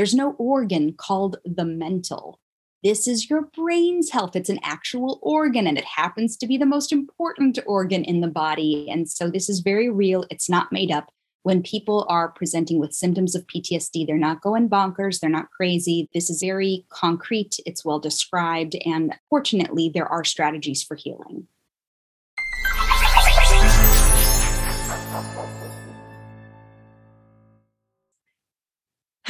There's no organ called the mental. This is your brain's health. It's an actual organ and it happens to be the most important organ in the body. And so this is very real. It's not made up. When people are presenting with symptoms of PTSD, they're not going bonkers, they're not crazy. This is very concrete, it's well described, and fortunately, there are strategies for healing.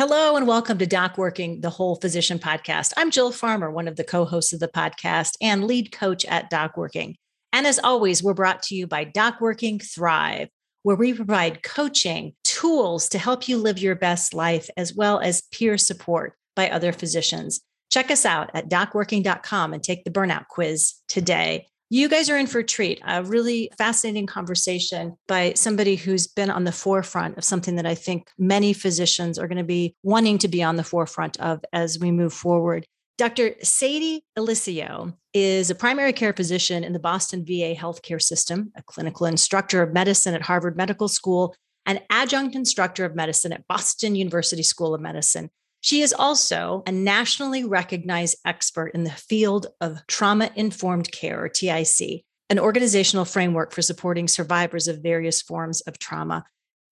Hello and welcome to Doc Working, the Whole Physician Podcast. I'm Jill Farmer, one of the co hosts of the podcast and lead coach at Doc Working. And as always, we're brought to you by Doc Working Thrive, where we provide coaching tools to help you live your best life, as well as peer support by other physicians. Check us out at docworking.com and take the burnout quiz today. You guys are in for a treat. A really fascinating conversation by somebody who's been on the forefront of something that I think many physicians are going to be wanting to be on the forefront of as we move forward. Dr. Sadie Elisseou is a primary care physician in the Boston VA healthcare system, a clinical instructor of medicine at Harvard Medical School, an adjunct instructor of medicine at Boston University School of Medicine. She is also a nationally recognized expert in the field of trauma informed care, or TIC, an organizational framework for supporting survivors of various forms of trauma.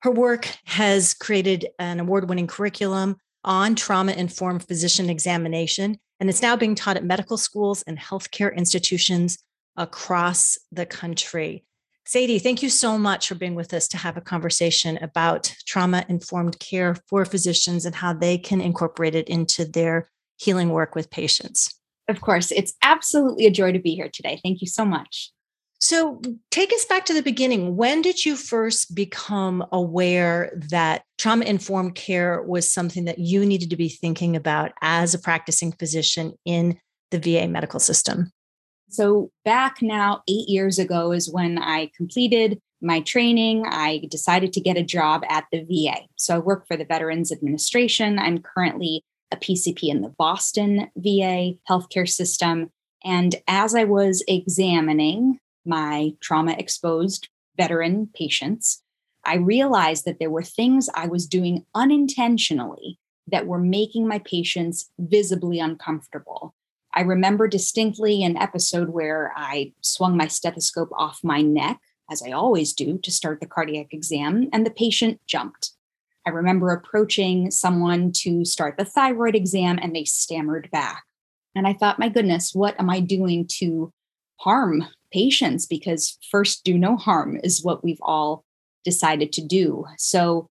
Her work has created an award winning curriculum on trauma informed physician examination, and it's now being taught at medical schools and healthcare institutions across the country. Sadie, thank you so much for being with us to have a conversation about trauma informed care for physicians and how they can incorporate it into their healing work with patients. Of course, it's absolutely a joy to be here today. Thank you so much. So, take us back to the beginning. When did you first become aware that trauma informed care was something that you needed to be thinking about as a practicing physician in the VA medical system? So, back now, eight years ago is when I completed my training. I decided to get a job at the VA. So, I work for the Veterans Administration. I'm currently a PCP in the Boston VA healthcare system. And as I was examining my trauma exposed veteran patients, I realized that there were things I was doing unintentionally that were making my patients visibly uncomfortable. I remember distinctly an episode where I swung my stethoscope off my neck, as I always do, to start the cardiac exam, and the patient jumped. I remember approaching someone to start the thyroid exam, and they stammered back. And I thought, my goodness, what am I doing to harm patients? Because first, do no harm is what we've all decided to do. So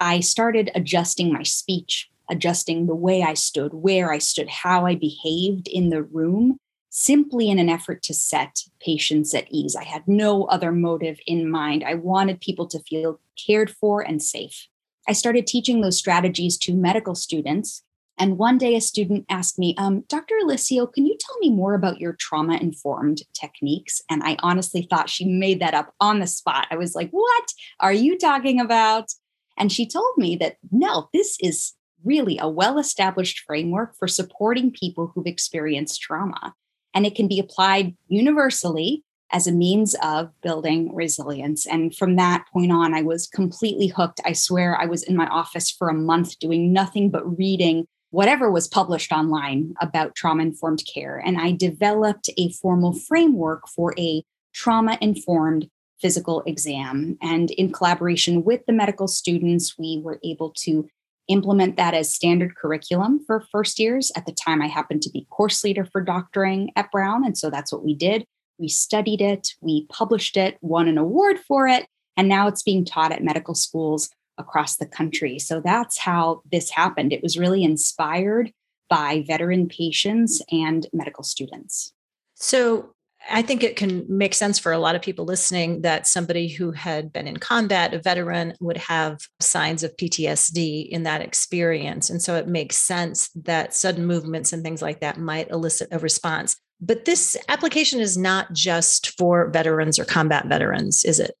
I started adjusting my speech adjusting the way I stood, where I stood, how I behaved in the room, simply in an effort to set patients at ease. I had no other motive in mind. I wanted people to feel cared for and safe. I started teaching those strategies to medical students. And one day a student asked me, um, Dr. Elisseou, can you tell me more about your trauma informed techniques? And I honestly thought she made that up on the spot. I was like, what are you talking about? And she told me that no, this is really a well established framework for supporting people who've experienced trauma. And it can be applied universally as a means of building resilience. And from that point on, I was completely hooked. I swear I was in my office for a month doing nothing but reading whatever was published online about trauma informed care. And I developed a formal framework for a trauma informed physical exam. And in collaboration with the medical students, we were able to implement that as standard curriculum for first years. At the time, I happened to be course leader for doctoring at Brown. And so that's what we did. We studied it, we published it, won an award for it, and now it's being taught at medical schools across the country. So that's how this happened. It was really inspired by veteran patients and medical students. So, I think it can make sense for a lot of people listening that somebody who had been in combat, a veteran, would have signs of PTSD in that experience. And so it makes sense that sudden movements and things like that might elicit a response. But this application is not just for veterans or combat veterans, is it?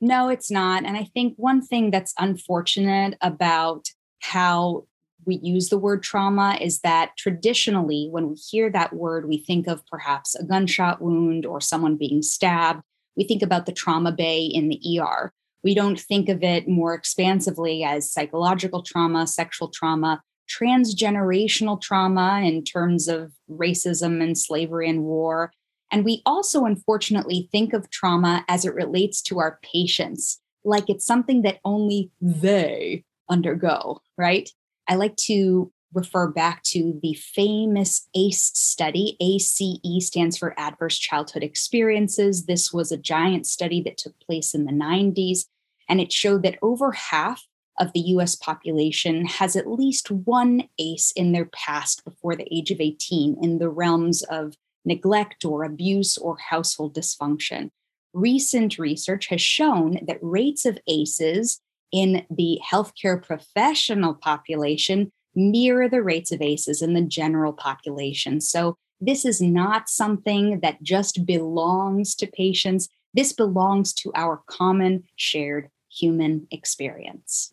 No, it's not. And I think one thing that's unfortunate about how we use the word trauma is that traditionally, when we hear that word, we think of perhaps a gunshot wound or someone being stabbed. We think about the trauma bay in the ER. We don't think of it more expansively as psychological trauma, sexual trauma, transgenerational trauma in terms of racism and slavery and war. And we also, unfortunately, think of trauma as it relates to our patients, like it's something that only they undergo, right? I like to refer back to the famous ACE study. ACE stands for Adverse Childhood Experiences. This was a giant study that took place in the 90s, and it showed that over half of the US population has at least one ACE in their past before the age of 18 in the realms of neglect or abuse or household dysfunction. Recent research has shown that rates of ACEs in the healthcare professional population mirror the rates of ACEs in the general population. So, this is not something that just belongs to patients. This belongs to our common shared human experience.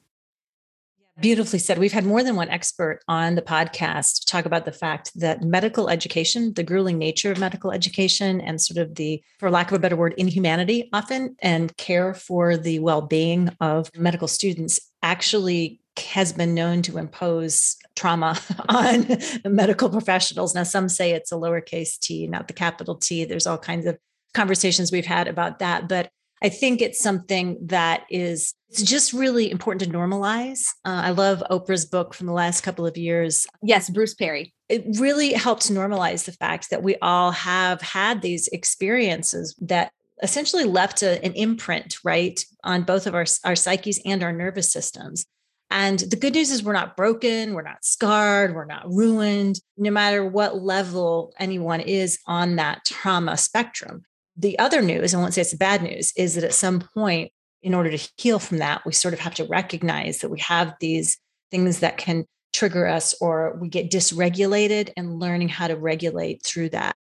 Beautifully said. We've had more than one expert on the podcast talk about the fact that medical education, the grueling nature of medical education, and sort of the, for lack of a better word, inhumanity often, and care for the well being of medical students actually has been known to impose trauma on medical professionals. Now, some say it's a lowercase t, not the capital T. There's all kinds of conversations we've had about that. But I think it's something that is it's just really important to normalize. Uh, I love Oprah's book from the last couple of years. Yes, Bruce Perry. It really helped normalize the fact that we all have had these experiences that essentially left a, an imprint, right, on both of our, our psyches and our nervous systems. And the good news is we're not broken, we're not scarred, we're not ruined, no matter what level anyone is on that trauma spectrum. The other news, I won't say it's the bad news, is that at some point, in order to heal from that, we sort of have to recognize that we have these things that can trigger us or we get dysregulated and learning how to regulate through that.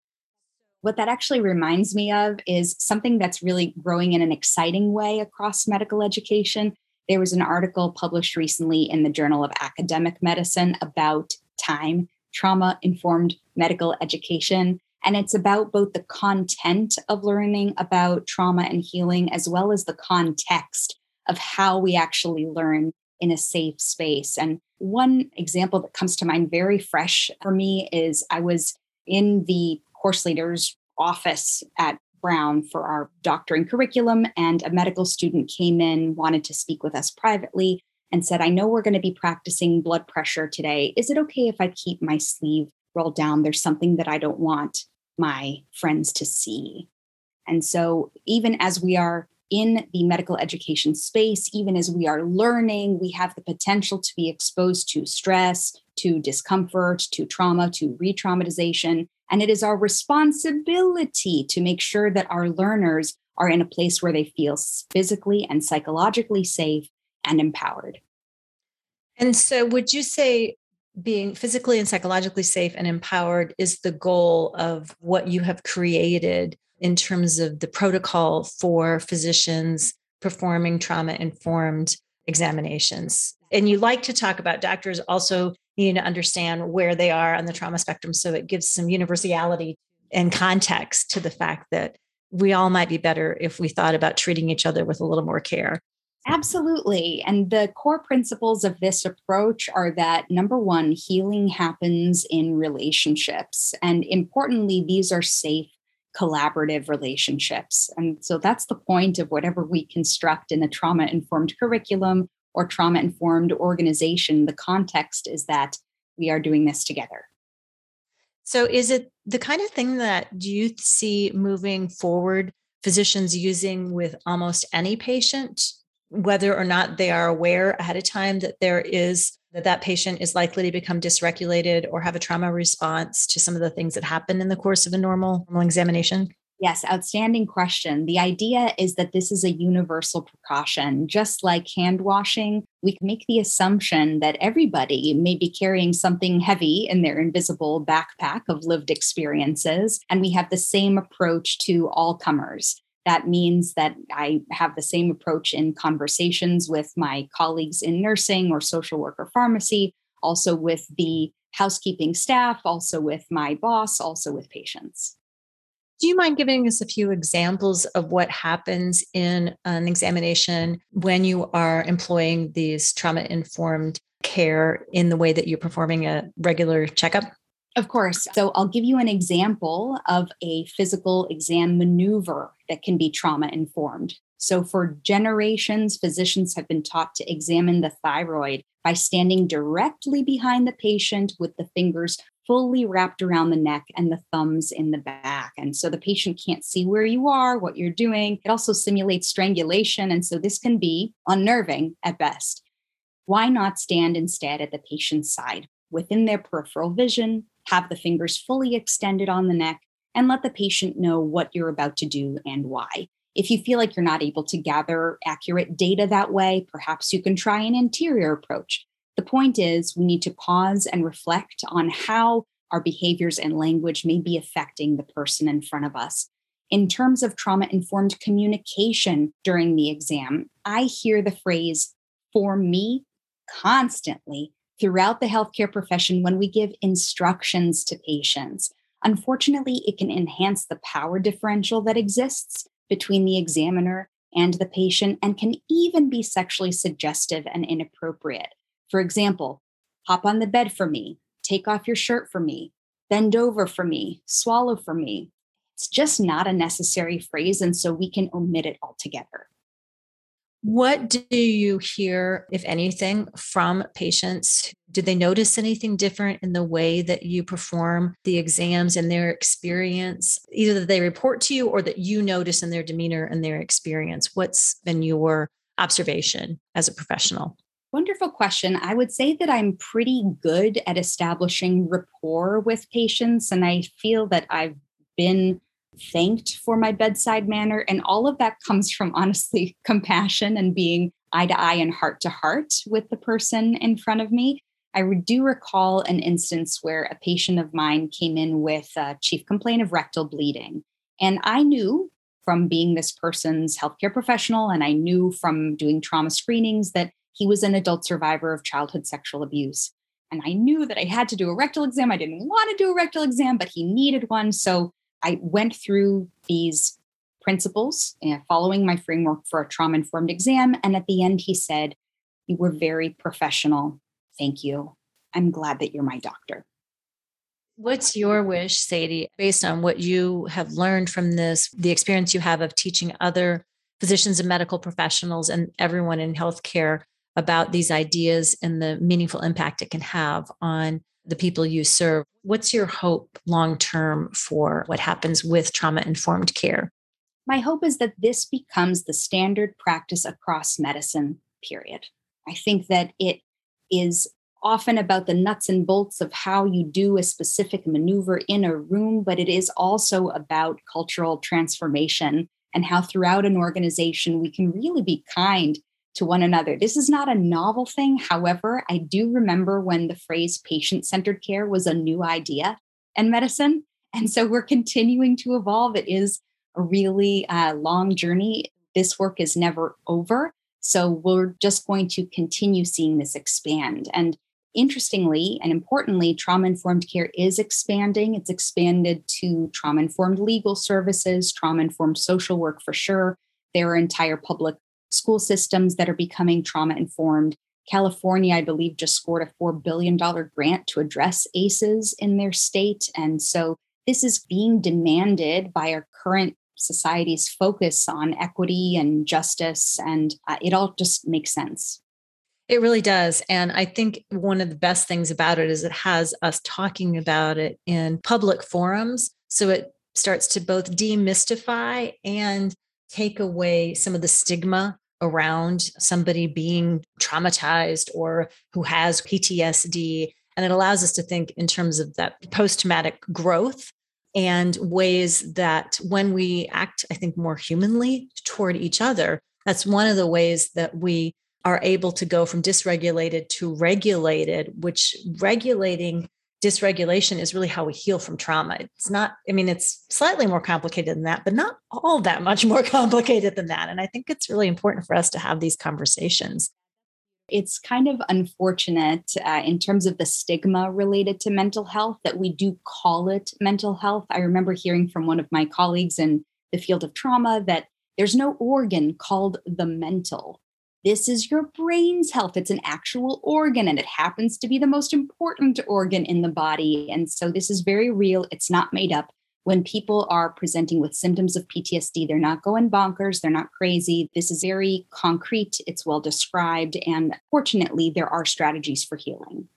What that actually reminds me of is something that's really growing in an exciting way across medical education. There was an article published recently in the Journal of Academic Medicine about time, trauma informed medical education. And it's about both the content of learning about trauma and healing, as well as the context of how we actually learn in a safe space. And one example that comes to mind very fresh for me is I was in the course leader's office at Brown for our doctoring curriculum, and a medical student came in, wanted to speak with us privately, and said, I know we're going to be practicing blood pressure today. Is it okay if I keep my sleeve rolled down? There's something that I don't want my friends to see. And so, even as we are in the medical education space, even as we are learning, we have the potential to be exposed to stress, to discomfort, to trauma, to re traumatization. And it is our responsibility to make sure that our learners are in a place where they feel physically and psychologically safe and empowered. And so, would you say being physically and psychologically safe and empowered is the goal of what you have created in terms of the protocol for physicians performing trauma informed examinations. And you like to talk about doctors also needing to understand where they are on the trauma spectrum so it gives some universality and context to the fact that we all might be better if we thought about treating each other with a little more care. Absolutely. And the core principles of this approach are that number one, healing happens in relationships. And importantly, these are safe, collaborative relationships. And so that's the point of whatever we construct in a trauma informed curriculum or trauma informed organization. The context is that we are doing this together. So, is it the kind of thing that do you see moving forward, physicians using with almost any patient? Whether or not they are aware ahead of time that there is that that patient is likely to become dysregulated or have a trauma response to some of the things that happen in the course of a normal, normal examination? Yes, outstanding question. The idea is that this is a universal precaution. Just like hand washing, we make the assumption that everybody may be carrying something heavy in their invisible backpack of lived experiences. And we have the same approach to all comers. That means that I have the same approach in conversations with my colleagues in nursing or social work or pharmacy, also with the housekeeping staff, also with my boss, also with patients. Do you mind giving us a few examples of what happens in an examination when you are employing these trauma informed care in the way that you're performing a regular checkup? Of course. So I'll give you an example of a physical exam maneuver that can be trauma informed. So, for generations, physicians have been taught to examine the thyroid by standing directly behind the patient with the fingers fully wrapped around the neck and the thumbs in the back. And so the patient can't see where you are, what you're doing. It also simulates strangulation. And so this can be unnerving at best. Why not stand instead at the patient's side within their peripheral vision, have the fingers fully extended on the neck, and let the patient know what you're about to do and why? If you feel like you're not able to gather accurate data that way, perhaps you can try an anterior approach. The point is, we need to pause and reflect on how our behaviors and language may be affecting the person in front of us. In terms of trauma informed communication during the exam, I hear the phrase for me constantly throughout the healthcare profession when we give instructions to patients. Unfortunately, it can enhance the power differential that exists between the examiner and the patient and can even be sexually suggestive and inappropriate. For example, hop on the bed for me, take off your shirt for me, bend over for me, swallow for me. It's just not a necessary phrase. And so we can omit it altogether. What do you hear, if anything, from patients? Did they notice anything different in the way that you perform the exams and their experience, either that they report to you or that you notice in their demeanor and their experience? What's been your observation as a professional? Wonderful question. I would say that I'm pretty good at establishing rapport with patients, and I feel that I've been thanked for my bedside manner. And all of that comes from honestly compassion and being eye to eye and heart to heart with the person in front of me. I do recall an instance where a patient of mine came in with a chief complaint of rectal bleeding. And I knew from being this person's healthcare professional, and I knew from doing trauma screenings that he was an adult survivor of childhood sexual abuse. And I knew that I had to do a rectal exam. I didn't want to do a rectal exam, but he needed one. So I went through these principles uh, following my framework for a trauma informed exam. And at the end, he said, You were very professional. Thank you. I'm glad that you're my doctor. What's your wish, Sadie, based on what you have learned from this, the experience you have of teaching other physicians and medical professionals and everyone in healthcare about these ideas and the meaningful impact it can have on the people you serve. What's your hope long term for what happens with trauma informed care? My hope is that this becomes the standard practice across medicine, period. I think that it is often about the nuts and bolts of how you do a specific maneuver in a room, but it is also about cultural transformation and how throughout an organization we can really be kind to one another. This is not a novel thing. However, I do remember when the phrase patient centered care was a new idea in medicine. And so we're continuing to evolve. It is a really uh, long journey. This work is never over. So we're just going to continue seeing this expand. And interestingly and importantly, trauma informed care is expanding. It's expanded to trauma informed legal services, trauma informed social work for sure. There are entire public school systems that are becoming trauma informed. California, I believe, just scored a $4 billion grant to address ACEs in their state. And so this is being demanded by our current society's focus on equity and justice. And uh, it all just makes sense. It really does. And I think one of the best things about it is it has us talking about it in public forums. So it starts to both demystify and take away some of the stigma around somebody being traumatized or who has PTSD. And it allows us to think in terms of that post traumatic growth and ways that when we act, I think, more humanly toward each other, that's one of the ways that we are able to go from dysregulated to regulated, which regulating dysregulation is really how we heal from trauma. It's not, I mean, it's slightly more complicated than that, but not all that much more complicated than that. And I think it's really important for us to have these conversations. It's kind of unfortunate uh, in terms of the stigma related to mental health that we do call it mental health. I remember hearing from one of my colleagues in the field of trauma that there's no organ called the mental. This is your brain's health. It's an actual organ and it happens to be the most important organ in the body. And so this is very real. It's not made up. When people are presenting with symptoms of PTSD, they're not going bonkers, they're not crazy. This is very concrete, it's well described. And fortunately, there are strategies for healing.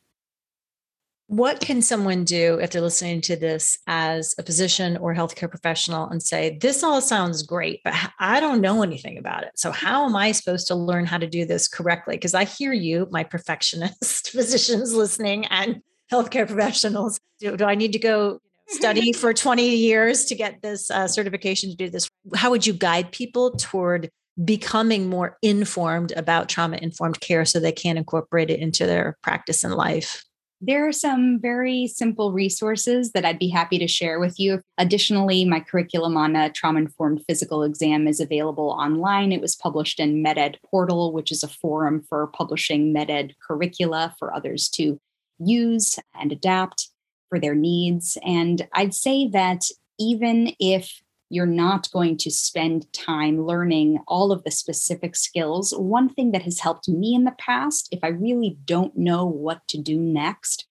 What can someone do if they're listening to this as a physician or healthcare professional and say, This all sounds great, but I don't know anything about it. So, how am I supposed to learn how to do this correctly? Because I hear you, my perfectionist physicians listening and healthcare professionals. Do, do I need to go study for 20 years to get this uh, certification to do this? How would you guide people toward becoming more informed about trauma informed care so they can incorporate it into their practice and life? There are some very simple resources that I'd be happy to share with you. Additionally, my curriculum on a trauma informed physical exam is available online. It was published in MedEd Portal, which is a forum for publishing MedEd curricula for others to use and adapt for their needs. And I'd say that even if you're not going to spend time learning all of the specific skills. One thing that has helped me in the past, if I really don't know what to do next,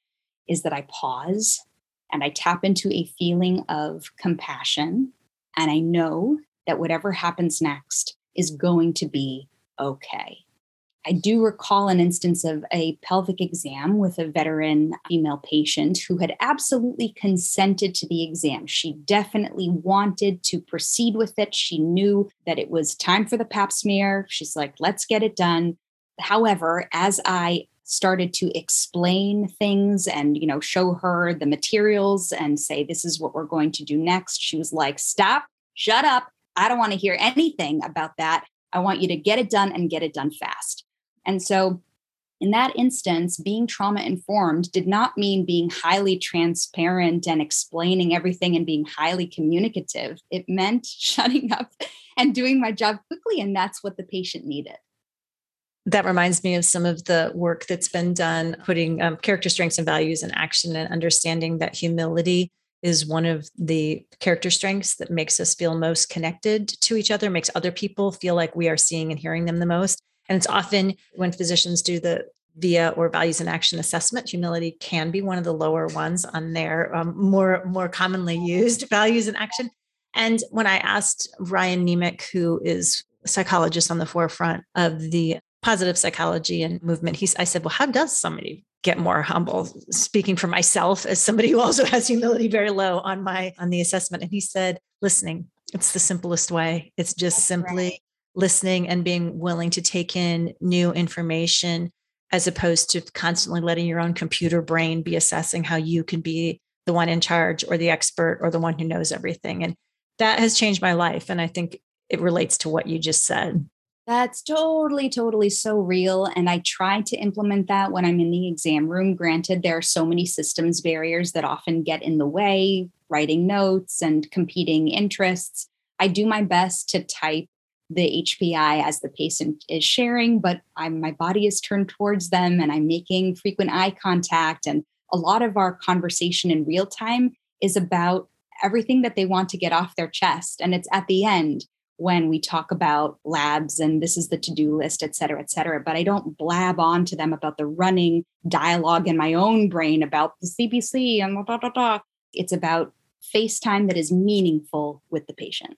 is that I pause and I tap into a feeling of compassion. And I know that whatever happens next is going to be okay. I do recall an instance of a pelvic exam with a veteran female patient who had absolutely consented to the exam. She definitely wanted to proceed with it. She knew that it was time for the pap smear. She's like, let's get it done. However, as I started to explain things and you know show her the materials and say this is what we're going to do next she was like stop shut up i don't want to hear anything about that i want you to get it done and get it done fast and so, in that instance, being trauma informed did not mean being highly transparent and explaining everything and being highly communicative. It meant shutting up and doing my job quickly. And that's what the patient needed. That reminds me of some of the work that's been done, putting um, character strengths and values in action and understanding that humility is one of the character strengths that makes us feel most connected to each other, makes other people feel like we are seeing and hearing them the most. And it's often when physicians do the VIA or values in action assessment, humility can be one of the lower ones on their um, more more commonly used values in action. And when I asked Ryan Niemiec, who is a psychologist on the forefront of the positive psychology and movement, he's I said, well, how does somebody get more humble? Speaking for myself as somebody who also has humility very low on my on the assessment, and he said, listening. It's the simplest way. It's just simply listening and being willing to take in new information as opposed to constantly letting your own computer brain be assessing how you can be the one in charge or the expert or the one who knows everything. And that has changed my life. And I think it relates to what you just said. That's totally, totally so real. And I try to implement that when I'm in the exam room. Granted, there are so many systems barriers that often get in the way, writing notes and competing interests. I do my best to type the HPI as the patient is sharing, but I'm, my body is turned towards them and I'm making frequent eye contact. And a lot of our conversation in real time is about everything that they want to get off their chest. And it's at the end when we talk about labs and this is the to-do list, et cetera, et cetera. But I don't blab on to them about the running dialogue in my own brain about the CBC and blah, blah, blah. It's about FaceTime that is meaningful with the patient.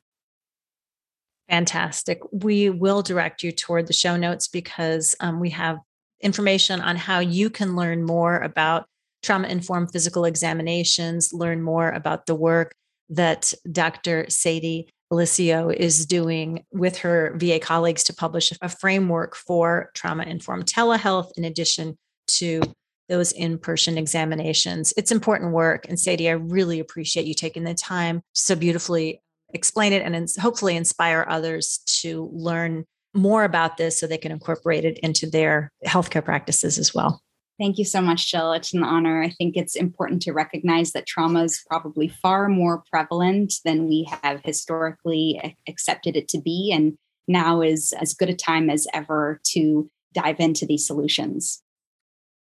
Fantastic. We will direct you toward the show notes because um, we have information on how you can learn more about trauma informed physical examinations, learn more about the work that Dr. Sadie Elisseou is doing with her VA colleagues to publish a framework for trauma informed telehealth in addition to those in person examinations. It's important work. And Sadie, I really appreciate you taking the time so beautifully explain it and hopefully inspire others to learn more about this so they can incorporate it into their healthcare practices as well. Thank you so much, Jill. It's an honor. I think it's important to recognize that trauma is probably far more prevalent than we have historically accepted it to be. And now is as good a time as ever to dive into these solutions.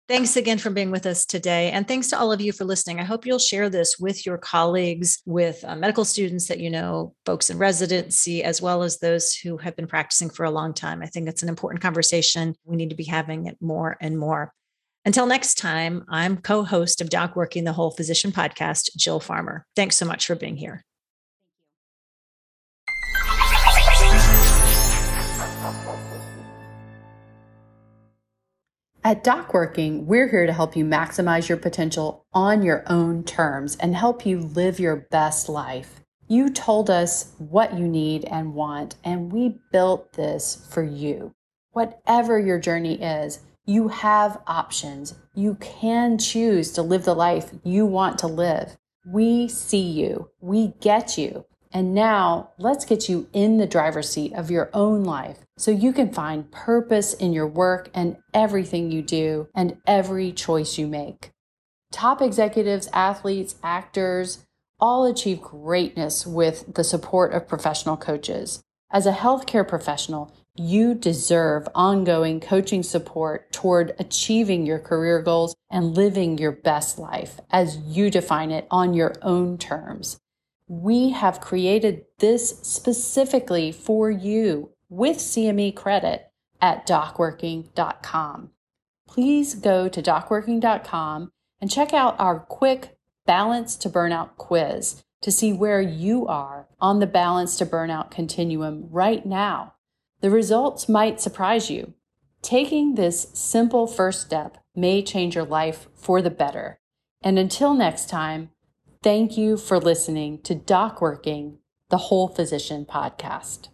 Thanks again for being with us today. And thanks to all of you for listening. I hope you'll share this with your colleagues, with uh, medical students that you know, folks in residency, as well as those who have been practicing for a long time. I think it's an important conversation. We need to be having it more and more. Until next time, I'm co host of Doc Working the Whole Physician podcast, Jill Farmer. Thanks so much for being here. At Doc Working, we're here to help you maximize your potential on your own terms and help you live your best life. You told us what you need and want, and we built this for you. Whatever your journey is, you have options. You can choose to live the life you want to live. We see you, we get you. And now let's get you in the driver's seat of your own life so you can find purpose in your work and everything you do and every choice you make. Top executives, athletes, actors all achieve greatness with the support of professional coaches. As a healthcare professional, you deserve ongoing coaching support toward achieving your career goals and living your best life as you define it on your own terms. We have created this specifically for you with CME credit at docworking.com. Please go to docworking.com and check out our quick balance to burnout quiz to see where you are on the balance to burnout continuum right now. The results might surprise you. Taking this simple first step may change your life for the better. And until next time, thank you for listening to Doc Working, the Whole Physician podcast.